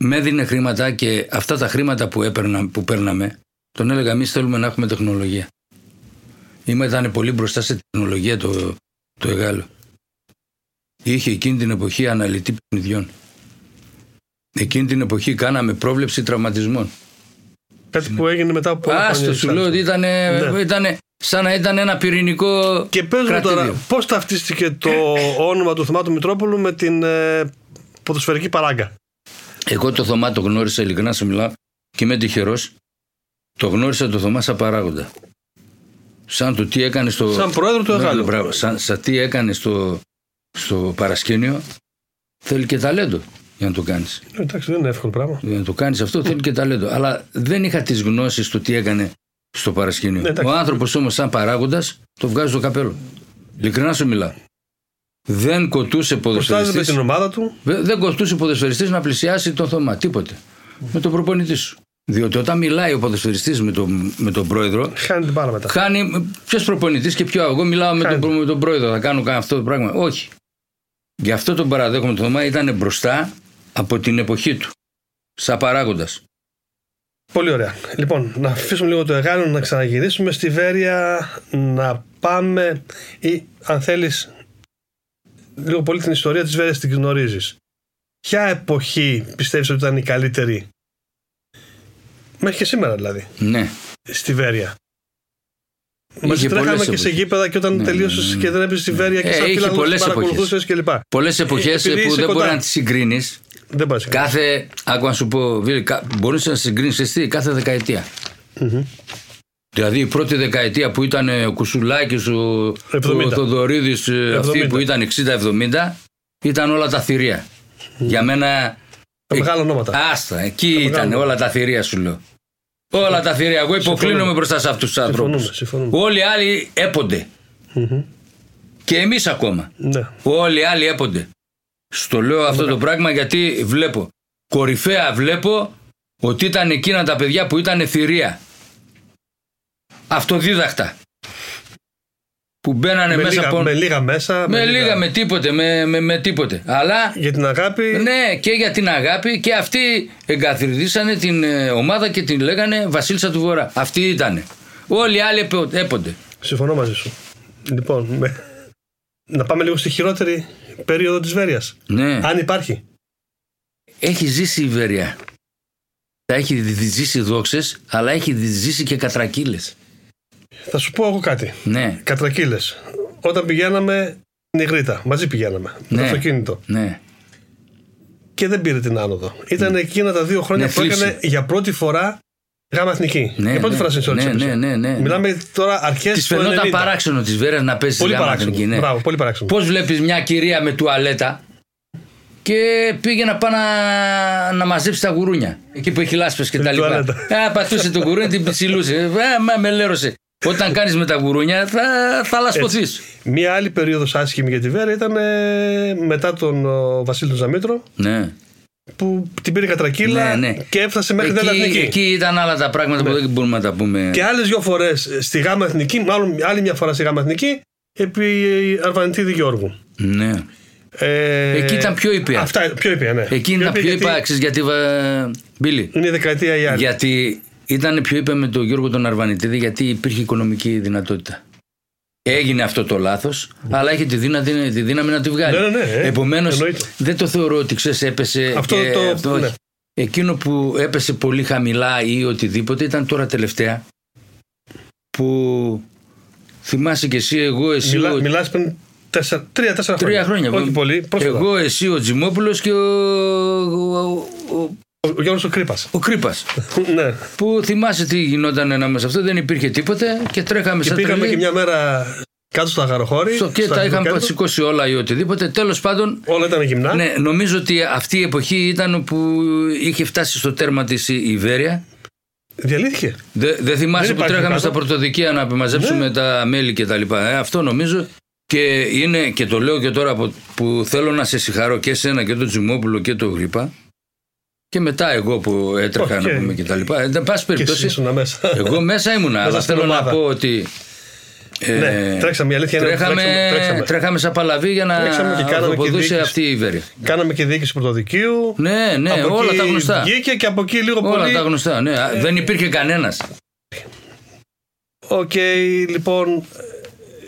Με έδινε χρήματα και αυτά τα χρήματα που, έπαιρνα, που παίρναμε, τον έλεγα εμείς θέλουμε να έχουμε τεχνολογία. Είμαι ήταν πολύ μπροστά σε τεχνολογία το, το Εγάλο. Είχε εκείνη την εποχή αναλυτή παιχνιδιών. Εκείνη την εποχή κάναμε πρόβλεψη τραυματισμών. Κάτι που έγινε μετά από πολλά Άστο, χρόνια. σου λέω ότι ήταν, Ναι. ήταν σαν να ήταν ένα πυρηνικό. Και πες μου κρατήδιο. τώρα, πώς ταυτίστηκε το όνομα του Θωμάτου Μητρόπουλου με την ε, ποδοσφαιρική παράγκα; Εγώ το Θωμά το γνώρισα, ειλικρινά σου μιλάω, και είμαι τυχερός. Το γνώρισα το Θωμά σαν παράγοντα. Σαν το τι έκανε στο. Σαν πρόεδρο του Ναι, Εγάλου. μπράβο. Σαν, σαν τι έκανε στο, στο παρασκήνιο. Θέλει και ταλέντο για να το κάνεις. Ε, Εντάξει, δεν είναι εύκολο πράγμα. Για να το κάνεις αυτό θέλει και ταλέντο. Αλλά δεν είχα τις γνώσεις του τι έκανε στο παρασκήνιο. Ναι, εντάξει. Ο άνθρωπος όμως, σαν παράγοντας, το βγάζει στο καπέλο. Ειλικρινά σου μιλάω. Δεν κοτούσε Προστάζεται με ποδοσφαιριστής την ομάδα του. Βε- Δεν κοστούσε ο ποδοσφαιριστής να πλησιάσει τον Θωμά. Τίποτε. Με τον προπονητή σου. Διότι όταν μιλάει ο ποδοσφαιριστής με τον, με τον πρόεδρο, Χάνει την πάρα μετά. χάνει. Ποιος προπονητής και ποιο. Εγώ μιλάω με Χάνει. τον, προ- με τον πρόεδρο. Θα κάνω κα- αυτό το πράγμα. Όχι. Γι' αυτό τον παραδέχομαι τον Θωμά ήταν μπροστά από την εποχή του. Σαν παράγοντας. Πολύ ωραία. Λοιπόν, να αφήσουμε λίγο το Εγάλο να ξαναγυρίσουμε στη Βέρεια, να πάμε ή αν θέλεις λίγο πολύ την ιστορία της Βέρειας την γνωρίζεις. Ποια εποχή πιστεύεις ότι ήταν η καλύτερη; Μέχρι και σήμερα δηλαδή Ναι. στη Βέρεια. Μαζί Είχε τρέχαμε πολλές και σε εποχές. γήπεδα και όταν Ναι, τελείωσες ναι, ναι. και δεν έπαιζε στη Βέρεια και Ε, σαν είχε φίλα πολλές παρακολουθούσες κλπ. Πολλές εποχές επειδή που είσαι δεν κοντά. μπορεί να τις συγκρίνεις. Δεν πάει Κάθε. Άκου να σου πω, Βίλη, μπορείς να συγκρίνεις εσύ κάθε δεκαετία. Δηλαδή η πρώτη δεκαετία που ήταν ο Κουσουλάκης, ο, 70. ο Θοδωρίδης, ε, αυτοί 70. που ήταν 60-70, ήταν όλα τα θηρία. Για μένα. Τα μεγάλα ονόματα. Άστα, εκεί ήταν μεγάλα. όλα τα θηρία σου λέω. Όλα τα θηρία. Εγώ υποκλίνομαι Συμφωνούμε. μπροστά σε αυτούς τους ανθρώπους. Συμφωνούμε, συμφωνούμε. Όλοι οι άλλοι έπονται. Και εμείς ακόμα. Ναι. Όλοι οι άλλοι έπονται. Στο λέω αυτό το πράγμα γιατί βλέπω. Κορυφαία βλέπω ότι ήταν εκείνα τα παιδιά που ήταν θηρία. Αυτοδίδακτα. Που μπαίνανε Με, μέσα λίγα, από. με λίγα μέσα. με λίγα, με τίποτε, με, με, με τίποτε. Αλλά Για την αγάπη. ναι, και για την αγάπη και αυτοί εγκαθιδρύσανε την ε, ομάδα και την λέγανε Βασίλισσα του Βορρά. Αυτοί ήτανε. Όλοι οι άλλοι έπο- έπονται. Συμφωνώ μαζί σου. Λοιπόν, με... να πάμε λίγο στη χειρότερη περίοδο της Βέρειας. Ναι. Αν υπάρχει. Έχει ζήσει η Βέρεια. Τα έχει δι- ζήσει δόξες, αλλά έχει δι- ζήσει και κατρακύλες. Θα σου πω εγώ κάτι. Ναι, Κατρακύλες. Όταν πηγαίναμε Νιγρίτα, μαζί πηγαίναμε. Με το Ναι. αυτοκίνητο. ναι. Και δεν πήρε την άνοδο. Ήταν εκείνα τα δύο χρόνια Ναι, που έκανε θλίψη. για πρώτη φορά γάμα εθνική. Ναι, για πρώτη ναι. φορά στην ιστορία Ναι, της ναι, έπαιζε. ναι, ναι. Μιλάμε τώρα αρχές Της φαινόταν παράξενο της Βέρεια να παίζει Πολύ στη γάμα παράξενο. εθνική. Ναι. Μπράβο, πολύ παράξενο. Πώς βλέπεις μια κυρία με τουαλέτα και πήγε να πάει να, να μαζέψει τα γουρούνια. Εκεί που έχει λάσπες και Με τα την λοιπά. τουαλέτα. Α, πατούσε το γουρούνι, την πιτσιλούσε. Ε, μα με λέρωσε. Όταν κάνεις με τα γουρούνια θα, θα λασπωθείς. Μία άλλη περίοδος άσχημη για τη Βέρα ήταν ε, μετά τον ο, Βασίλη τον Ζαμήτρο Ναι. που την πήρε κατρακύλα Ναι, ναι. και έφτασε μέχρι την Εκεί, εθνική. εκεί ήταν άλλα τα πράγματα που δεν μπορούμε να τα πούμε. Και άλλες δύο φορές στη γάμα εθνική, μάλλον άλλη μια φορά στη γάμα εθνική, επί Αρβανιτίδη Γιώργου. Ναι. Ε, Εκεί ήταν πιο ήπια. Αυτά, πιο ήπια, ναι. Εκεί ήταν πιο γιατί ήπια, ξέρεις, γιατί. βα- Μπίλη. Είναι η δεκαετία η άλλη. Γιατί ήταν πιο είπε με τον Γιώργο τον Αρβανιτίδη γιατί υπήρχε οικονομική δυνατότητα. Έγινε αυτό το λάθος, αλλά είχε τη δύναμη, τη δύναμη να τη βγάλει. Ναι, ναι, ναι, ε, Επομένως, εννοείται. δεν το θεωρώ ότι ξέρεις, έπεσε. Αυτό και το- όχι. ναι. Εκείνο που έπεσε πολύ χαμηλά ή οτιδήποτε ήταν τώρα τελευταία. Που θυμάσαι και εσύ, εγώ, εσύ. Μιλά, ο- μιλάς πριν τέσσερα, τρία-τέσσερα χρόνια. Τρία χρόνια. Όχι πολύ. Πρόσφατα. Εγώ, εσύ, ο Τζιμόπουλος και ο, ο, ο, Ο, ο Γιώργος ο Κρύπας. ο Κρύπας. ναι. Που θυμάσαι τι γινόταν ανάμεσα αυτό, δεν υπήρχε τίποτε και τρέχαμε Και σαν πήγαμε τρελοί. και μια μέρα κάτω στο αγαροχώρι. Στο- και στα τα είχαμε Χριστουγέννη. σηκώσει όλα ή οτιδήποτε. Τέλος πάντων, Όλα ήταν γυμνά. ναι, νομίζω ότι αυτή η εποχή ήταν που είχε φτάσει στο τέρμα της η Ιβέρια. Διαλύθηκε. Δεν δεν θυμάσαι Δεν που υπάρχει τρέχαμε κάτω. στα πρωτοδικεία να μαζέψουμε τα μέλη και τα λοιπά. Ε, αυτό νομίζω και είναι και το λέω και τώρα που, που θέλω να σε συγχαρώ και εσένα και τον Τζιμόπουλο και τον Γρήπα και μετά εγώ που έτρεχα Όχι, να και- πούμε και τα λοιπά. Ε, εν πάση Και εσύ περιπτώσει, ήσουν μέσα. εγώ μέσα ήμουνα, αλλά στην θέλω να ομάδα. πω ότι. ε, Ναι, τρέξαμε, η αλήθεια είναι ότι τρέχαμε, τρέξαμε- τρέξαμε. τρέχαμε σαν παλαβή για να Τρέξαμε και κάναμε και ορθοποδούσε διοίκηση. αυτή η Ιβέρια. Κάναμε και διοίκηση πρωτοδικείου. Ναι, ναι, Από όλα εκεί τα γνωστά. Βγήκε και από εκεί λίγο Όλα πολύ. τα γνωστά, ναι. Δεν υπήρχε κανένας. Οκ, λοιπόν.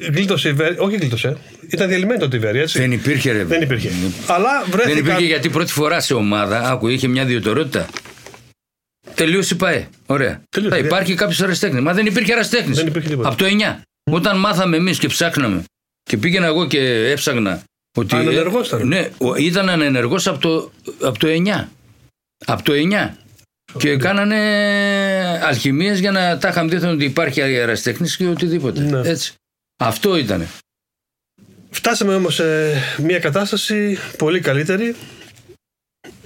ε, Γλίτωσε η Βέροια. Όχι, γλίτωσε. Ήταν διαλυμένη τότε η Βέροια, έτσι. Δεν υπήρχε, ρε. Δεν υπήρχε. Αλλά Δεν βρέθηκαν. υπήρχε γιατί πρώτη φορά σε ομάδα, άκου, είχε μια ιδιαιτερότητα. Τελείωσε η ΠαΕ. Ωραία. Τελείωσε. Θα υπάρχει κάποιος ερασιτέχνη. Μα δεν υπήρχε ερασιτέχνη. Δεν υπήρχε τίποτα. Από το 9. Όταν μάθαμε εμείς και ψάχναμε και πήγαινα εγώ και έψαγνα. Ότι Ανενεργός ήταν. Ναι, ο- ήταν ανενεργός από το, από το 9. Από το 9. Και κάνανε αλχημίες για να τα είχαν δείχνει ότι υπάρχει αεραστέχνης και οτιδήποτε. Ναι. Έτσι. Αυτό ήταν. Φτάσαμε όμως σε μια κατάσταση πολύ καλύτερη.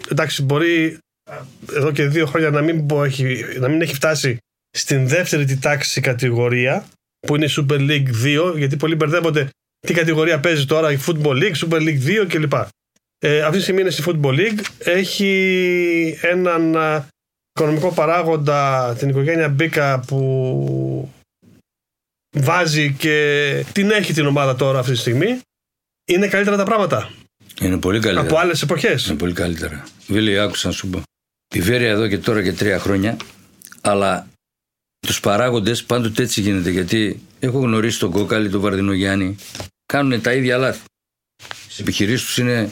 Εντάξει, μπορεί εδώ και δύο χρόνια να μην, πω, έχει, να μην έχει φτάσει στην δεύτερη τη τάξη κατηγορία που είναι η Super League 2 γιατί πολλοί μπερδεύονται τι κατηγορία παίζει τώρα η Football League, Super League 2 κλπ. Ε, αυτή τη στιγμή είναι στη Football League. Έχει έναν α, οικονομικό παράγοντα την οικογένεια Μπίκα που βάζει και την έχει την ομάδα τώρα αυτή τη στιγμή. Είναι καλύτερα τα πράγματα Είναι πολύ καλύτερα. από άλλες εποχές. Είναι πολύ καλύτερα. Βίλη, άκουσα να σου πω. Η Βέρεια εδώ και τώρα και τρία χρόνια, αλλά τους παράγοντες πάντοτε έτσι γίνεται γιατί έχω γνωρίσει τον Κόκαλη, τον Βαρδινογιάννη. Κάνουν τα ίδια λάθη. Στις επιχειρήσεις τους είναι.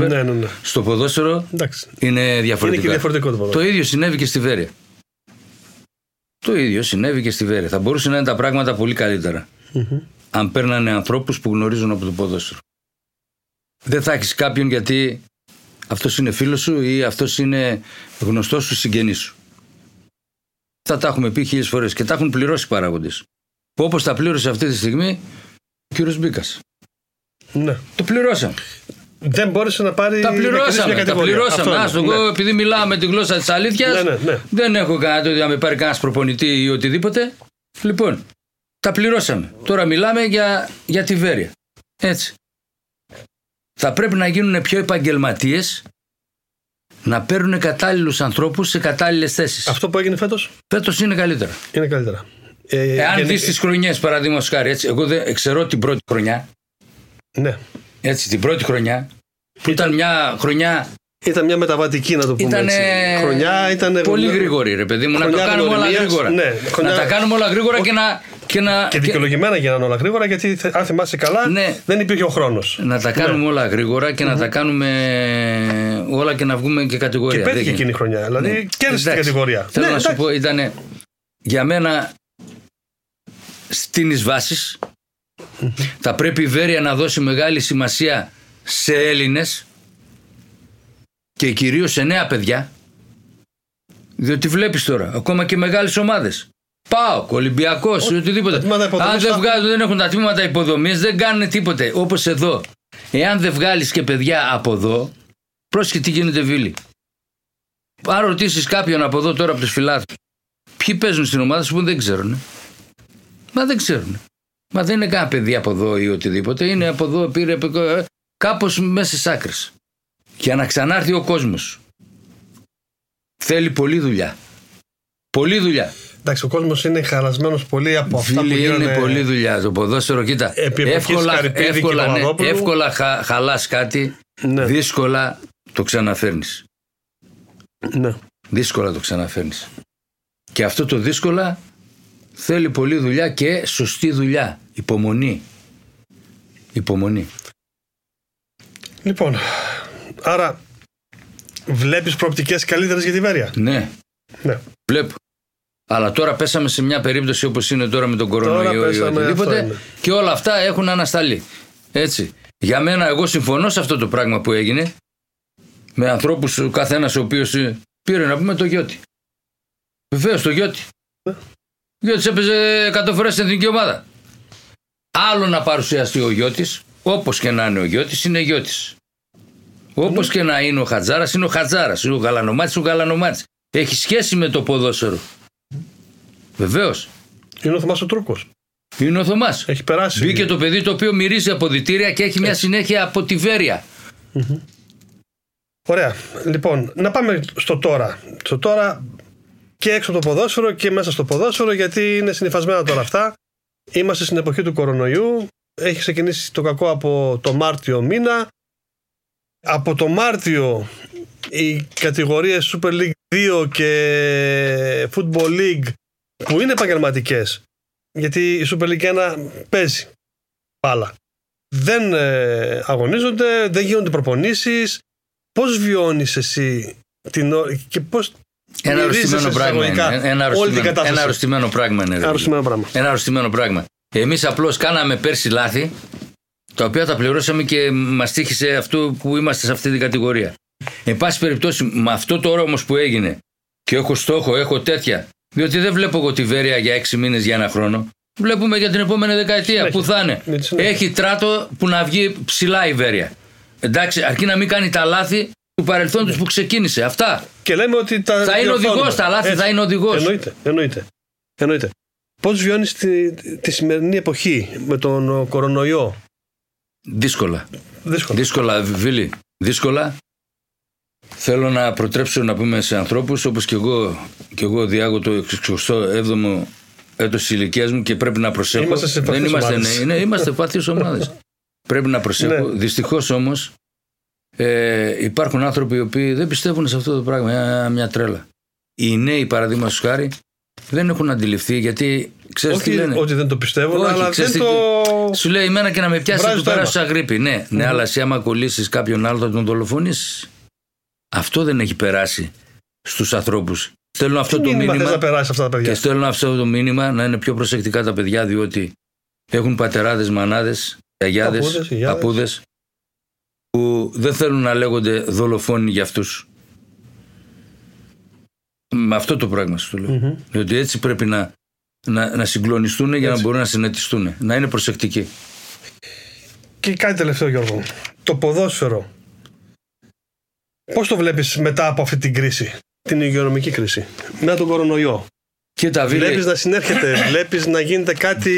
Ναι, ναι, ναι. Στο ποδόσφαιρο Εντάξει. είναι Είναι διαφορετικά. και διαφορετικό το Το ποδόσφαιρο. ίδιο συνέβη και στη Βέρεια. Το ίδιο συνέβη και στη Βέρεια. Θα μπορούσαν να είναι τα πράγματα πολύ καλύτερα. Αν παίρνανε ανθρώπους που γνωρίζουν από το ποδόσφαιρο. Δεν θα έχεις κάποιον γιατί αυτός είναι φίλος σου ή αυτός είναι γνωστός σου συγγενής σου. Θα τα έχουμε πει χίλιες φορές και τα έχουν πληρώσει οι παράγοντες. Που όπως τα πλήρωσε αυτή τη στιγμή ο κύριος Μπίκας. Ναι. Το πληρώσαμε. Δεν μπόρεσε να πάρει. Τα να κερδίσει πληρώσαμε. μια Τα κατηγορία. πληρώσαμε. Αυτό είναι. Άστο, Ναι. εγώ επειδή μιλάω με τη γλώσσα της αλήθειας, Ναι, ναι, ναι. δεν έχω κανένα ότι να με πάρει κανένας προπονητή ή οτιδήποτε. Λοιπόν, τα πληρώσαμε. Τώρα μιλάμε για, για τη Βέρεια. Έτσι. Θα πρέπει να γίνουν πιο επαγγελματίες να παίρνουν κατάλληλους ανθρώπους σε κατάλληλες θέσεις. Αυτό που έγινε φέτος; Φέτος είναι καλύτερα. είναι καλύτερα. Ε, Εάν γενι- δεις τις χρονιές, παραδείγματος χάρη, έτσι, εγώ δεν ξέρω την πρώτη χρονιά. Ναι. Έτσι, την πρώτη χρονιά, που ήταν μια χρονιά Ήταν μια μεταβατική, να το πούμε Ήταν έτσι. Χρονιά ήταν. πολύ γρήγορη, ρε παιδί μου. Να το χρονιά κάνουμε όλα γνωριμίας, γρήγορα. ναι, χρονιά- Να τα κάνουμε όλα γρήγορα και να. Και να, Και και- δικαιολογημένα γίνανε όλα γρήγορα, γιατί θε- αν θυμάσαι καλά, Ναι. δεν υπήρχε ο χρόνος. να τα κάνουμε όλα γρήγορα και να τα κάνουμε όλα και να βγούμε και κατηγορία. Και πέτυχε Δεν εκείνη η χρονιά. Δηλαδή Ναι. κέρδισε την Εντάξει. κατηγορία. Θέλω Ναι, να σου εντάξει. πω, ήταν για μένα στην βάσεις θα πρέπει η Βέρεια να δώσει μεγάλη σημασία σε Έλληνες και κυρίως σε νέα παιδιά διότι βλέπεις τώρα ακόμα και μεγάλες ομάδες Πάω, Ολυμπιακός ή οτιδήποτε. τα τμήματα υποδομής Αν δεν θα- βγάζουν, δεν έχουν τα τμήματα υποδομής, δεν κάνουν τίποτε. Όπως εδώ. Εάν δεν βγάλεις και παιδιά από εδώ, πρόσεχε τι γίνεται, Βίλη. Αν ρωτήσεις κάποιον από εδώ τώρα από τους φιλάθλους, ποιοι παίζουν στην ομάδα σου που δεν ξέρουν. Μα δεν ξέρουν. Μα δεν είναι κανένα παιδί από εδώ ή οτιδήποτε. Είναι από εδώ, πήρε κάπως μέσα στις άκρες. Για να ξανάρθει ο κόσμος. Θέλει πολλή δουλειά. Πολλή δουλειά. Εντάξει, ο κόσμος είναι χαλασμένο πολύ από αυτά που Φίλοι, γίνανε. είναι πολλή δουλειά. Το ποδόσφαιρο, κοίτα. Επί εποχής εύκολα Καρυπίδη και εύκολα, ναι, Παπαδόπουλου. εύκολα χα, χαλάς κάτι, Ναι, δύσκολα το ξαναφέρνεις. ναι. Δύσκολα το ξαναφέρνεις. Και αυτό το δύσκολα θέλει πολλή δουλειά και σωστή δουλειά. Υπομονή. Υπομονή. Λοιπόν, άρα βλέπεις προοπτικές καλύτερες για τη Βέρεια; Ναι, Ναι. βλέπω. Αλλά τώρα πέσαμε σε μια περίπτωση όπως είναι τώρα με τον κορονοϊό ή πέσαμε, αυτό οτιδήποτε είναι. και όλα αυτά έχουν ανασταλεί. Έτσι. Για μένα εγώ συμφωνώ σε αυτό το πράγμα που έγινε με ανθρώπους ο καθένας ο οποίος ε, πήρε να πούμε το Γιώτη. Βεβαίως το Γιώτη. Ναι. Ο Γιώτης έπαιζε 100 φορές στην εθνική ομάδα. Άλλο να παρουσιαστεί ο Γιώτης, όπως και να είναι ο Γιώτης, είναι Γιώτης. Όπως και να είναι ο Χατζάρας, είναι ο Χατζάρας. Είναι ο Γαλανομάτης, ο Γαλανομάτης. Έχει σχέση με το ποδόσφαιρο. Βεβαίως. Είναι ο Θωμάς ο Τούρκο. Είναι ο Θωμάς. Έχει περάσει. Μπήκε το παιδί το οποίο μυρίζει αποδητήρια και έχει μια συνέχεια από τη Βέρεια. Ωραία. Λοιπόν, να πάμε στο τώρα. Στο τώρα και έξω από το ποδόσφαιρο και μέσα στο ποδόσφαιρο, γιατί είναι συνηθισμένα τώρα αυτά. Είμαστε στην εποχή του κορονοϊού. Έχει ξεκινήσει το κακό από το Μάρτιο μήνα. Από το Μάρτιο οι κατηγορίες Super League 2 και Football League που είναι επαγγελματικές, γιατί η Super League 1 παίζει μπάλα. Δεν ε, αγωνίζονται, δεν γίνονται προπονήσεις. Πώς βιώνεις εσύ την ώρα και πώς Ένα μυρίζεσαι αρρωστημένο πράγμα είναι. εισαγωγικά Ένα όλη την αρρωστημένο, κατάσταση. ένα αρρωστημένο πράγμα είναι. ρε Αρρωστημένο πράγμα. Ένα αρρωστημένο πράγμα. Εμείς απλώς κάναμε πέρσι λάθη, τα οποία τα πληρώσαμε και μας τύχησε αυτό που είμαστε σε αυτή την κατηγορία. Εν πάση περιπτώσει, με αυτό τώρα όμως που έγινε και έχω στόχο, έχω τέτοια, διότι δεν βλέπω εγώ τη Βέρεια για έξι μήνες για ένα χρόνο. Βλέπουμε για την επόμενη δεκαετία Συνέχεια. που θα είναι. Με τη συνέχεια. Έχει τράτο που να βγει ψηλά η Βέρεια. Εντάξει, αρκεί να μην κάνει τα λάθη του παρελθόντος που ξεκίνησε. Αυτά. Και λέμε ότι τα Θα είναι διορθώνουμε. οδηγός, τα λάθη Έτσι. θα είναι οδηγός. Εννοείται, εννοείται. εννοείται. Πώς βιώνεις τη, τη σημερινή εποχή με τον κορονοϊό; Δύσκολα. Δύσκολο. Δύσκολα, Βίλη. Δύσκολα. Θέλω να προτρέψω να πούμε σε ανθρώπους όπως και εγώ, και εγώ διάγω το 67ο έτος της ηλικίας μου και πρέπει να προσέχω. Είμαστε σε Δεν βαθιές είμαστε, ομάδες. ναι, ναι, είμαστε βαθιές ομάδες. πρέπει να προσέχω. Ναι. Δυστυχώς όμως ε, υπάρχουν άνθρωποι οι οποίοι δεν πιστεύουν σε αυτό το πράγμα. Μια, μια τρέλα. Οι νέοι παραδείγματος χάρη δεν έχουν αντιληφθεί γιατί ξέρεις τι Όχι λένε; ότι δεν το πιστεύουν, Όχι, αλλά ξέρεις δεν τι- το. Σου λέει εμένα και να με πιάσει θα Βράζει του το περάσει αίμα. αγρίπη. Ναι, ναι, αλλά εσύ άμα κολλήσεις κάποιον άλλο θα τον δολοφονήσεις. Αυτό δεν έχει περάσει στους ανθρώπους. Στέλνω αυτό Τι το μήνυμα θες μήνυμα να περάσει αυτά τα παιδιά; και στέλνω αυτό το μήνυμα να είναι πιο προσεκτικά τα παιδιά διότι έχουν πατεράδες, μανάδες, γιαγιάδες, Παππούδες, γιαγιάδες. παππούδες που δεν θέλουν να λέγονται δολοφόνοι για αυτούς. Με αυτό το πράγμα σου το λέω. Μμμ. Διότι έτσι πρέπει να, να, να συγκλονιστούν για να Έτσι. μπορούν να συνετιστούν. Να είναι προσεκτικοί. Και κάτι τελευταίο, Γιώργο. Το ποδόσφαιρο. Πώς το βλέπεις μετά από αυτή την κρίση, την υγειονομική κρίση, μετά τον κορονοϊό; Κοίτα, Βίλη, Βλέπεις να συνέρχεται, βλέπεις να γίνεται κάτι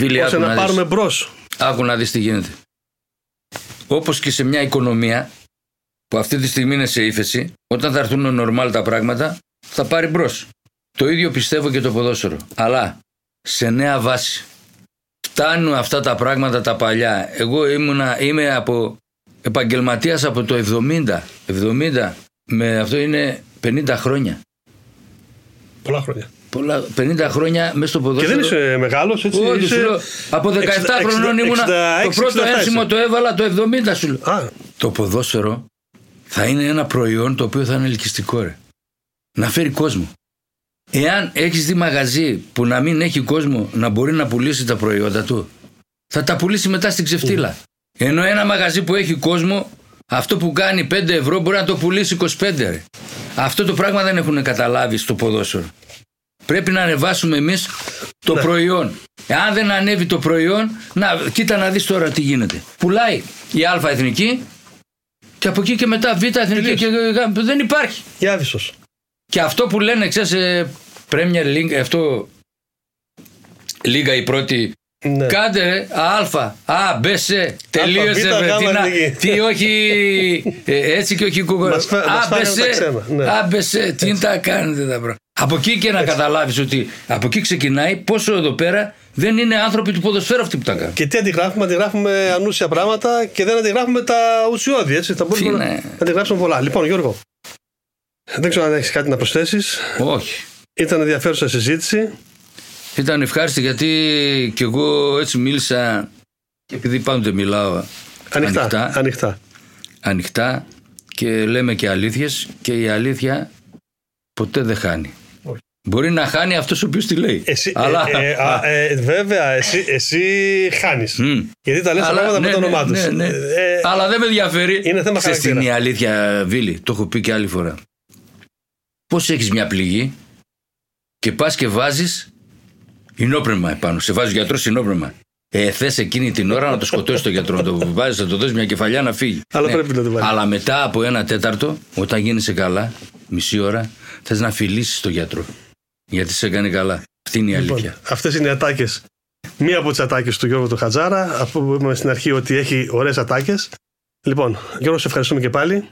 Βίλη, ώστε άκου να να, πάρουμε δεις, μπρος. άκου να δεις τι γίνεται. Όπως και σε μια οικονομία που αυτή τη στιγμή είναι σε ύφεση, όταν θα έρθουν νορμάλ τα πράγματα, θα πάρει μπρος. Το ίδιο πιστεύω και το ποδόσφαιρο. Αλλά σε νέα βάση. Φτάνουν αυτά τα πράγματα τα παλιά. Εγώ ήμουνα, είμαι από επαγγελματίας από το 70. 70 με αυτό είναι 50 χρόνια. Πολλά χρόνια. Πολλά, 50 χρόνια μέσα στο Και ποδόσφαιρο. δεν είσαι μεγάλος, έτσι. Όχι, είσαι... σου λέω, από 17 60, χρονών 60, ήμουνα. 66, το πρώτο 67 ένσημο είσαι. το έβαλα το 70 σου λέω. Α, Το ποδόσφαιρο θα είναι ένα προϊόν το οποίο θα είναι ελκυστικό ρε. Να φέρει κόσμο. Εάν έχεις δει μαγαζί που να μην έχει κόσμο να μπορεί να πουλήσει τα προϊόντα του, θα τα πουλήσει μετά στην ξεφτύλα. Ενώ ένα μαγαζί που έχει κόσμο, αυτό που κάνει 5 ευρώ μπορεί να το πουλήσει 25 ρε. Αυτό το πράγμα δεν έχουν καταλάβει στο ποδόσφαιρο. Πρέπει να ανεβάσουμε εμείς το Ναι. προϊόν. Αν δεν ανέβει το προϊόν, να, κοίτα να δεις τώρα τι γίνεται. Πουλάει η Α εθνική και από εκεί και μετά Β εθνική και Γ- δεν υπάρχει. η Άβυσσος. Και αυτό που λένε, ξέρεις, ε, Premier League, αυτό λίγα η πρώτη. Ναι. Κάντε ρε, Α, Α, Μπ, Σ, τελείωσε Β, ρε, Γ, τι, να- εθνική. τι όχι, ε, έτσι και όχι κουκουέ. Μας φά- μας φάγανε τα ξένα, ναι. Α, Μπ, Σ, τι τα κάνετε τα πράγματα. Από εκεί και να καταλάβεις ότι από εκεί ξεκινάει πόσο εδώ πέρα δεν είναι άνθρωποι του ποδοσφαίρου αυτοί που τα κάνουν. Και τι αντιγράφουμε, αντιγράφουμε ανούσια πράγματα και δεν αντιγράφουμε τα ουσιώδη, έτσι. Θα μπορούμε Τι να ναι. αντιγράψουμε πολλά. Λοιπόν, Γιώργο, δεν ξέρω αν έχεις κάτι να προσθέσεις. Όχι. Ήταν ενδιαφέρουσα συζήτηση. Ήταν ευχάριστη γιατί κι εγώ έτσι μίλησα και επειδή πάντοτε μιλάω Ανοιχτά. ανοιχτά, ανοιχτά. ανοιχτά και λέμε και αλήθειες και η αλήθεια ποτέ δεν χάνει. Όχι. Μπορεί να χάνει αυτός ο οποίος τη λέει. Εσύ, Αλλά, ε, ε, α, ε, βέβαια, εσύ, εσύ χάνεις. Μμ. Γιατί τα λες τα Αλλά- πράγματα ναι, με το ναι, όνομά τους. ναι, ναι. Αλλά δεν με ενδιαφέρει. είναι θέμα Ξέρεις τι χαρακτήρα. είναι η αλήθεια, Βίλη; Το έχω πει και άλλη φορά. Πώς έχεις μια πληγή και πας και βάζεις Ινόπνευμα επάνω. Σε βάζει ο γιατρός ινόπνευμα. Ε, θες εκείνη την ώρα να το σκοτώσεις το γιατρό, να το βάζεις, να το δώσεις μια κεφαλιά να φύγει. Ναι. Αλλά πρέπει να το βάλεις. Αλλά μετά από ένα τέταρτο, όταν γίνεσαι καλά, μισή ώρα, θες να φιλήσεις τον γιατρό. Γιατί σε κάνει καλά. Αυτή είναι η αλήθεια. Λοιπόν, Αυτές είναι οι ατάκες. Μία από τις ατάκες του Γιώργου του Χατζάρα, αφού που είπαμε στην αρχή ότι έχει ωραίες ατάκες. Λοιπόν, Γιώργο, σε ευχαριστούμε και πάλι.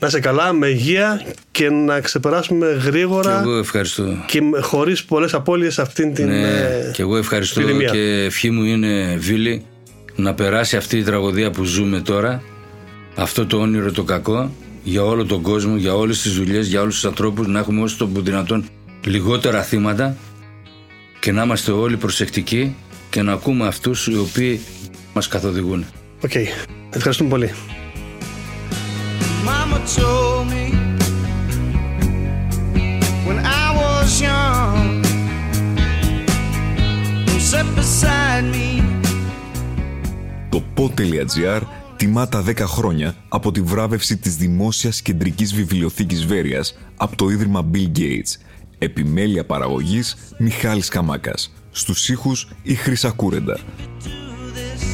Να είσαι καλά, με υγεία και να ξεπεράσουμε Και γρήγορα εγώ ευχαριστώ. και χωρίς πολλές απώλειες αυτήν την. Ναι, ε, και εγώ ευχαριστώ επιδημία. και ευχή μου είναι, Βίλη, να περάσει αυτή η τραγωδία που ζούμε τώρα, αυτό το όνειρο το κακό, για όλο τον κόσμο, για όλες τις δουλειές, για όλους τους ανθρώπους, να έχουμε όσο το που δυνατόν λιγότερα θύματα και να είμαστε όλοι προσεκτικοί και να ακούμε αυτούς οι οποίοι μας καθοδηγούν. Οκ. Ευχαριστούμε πολύ. Mama told me when I was young, come sit beside me; Το pod.gr τιμά τα 10 χρόνια από τη βράβευση της Δημόσιας Κεντρικής Βιβλιοθήκης Βέροιας από το Ίδρυμα Bill Gates. Επιμέλεια παραγωγής Μιχάλης Καμάκας. Στους ήχους η Χρύσα Κούρεντα. Do this,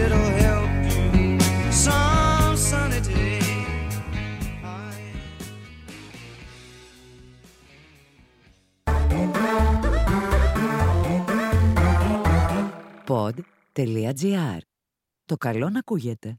it'll help you some sunny day. Pod.gr. Το καλό να ακούγεται.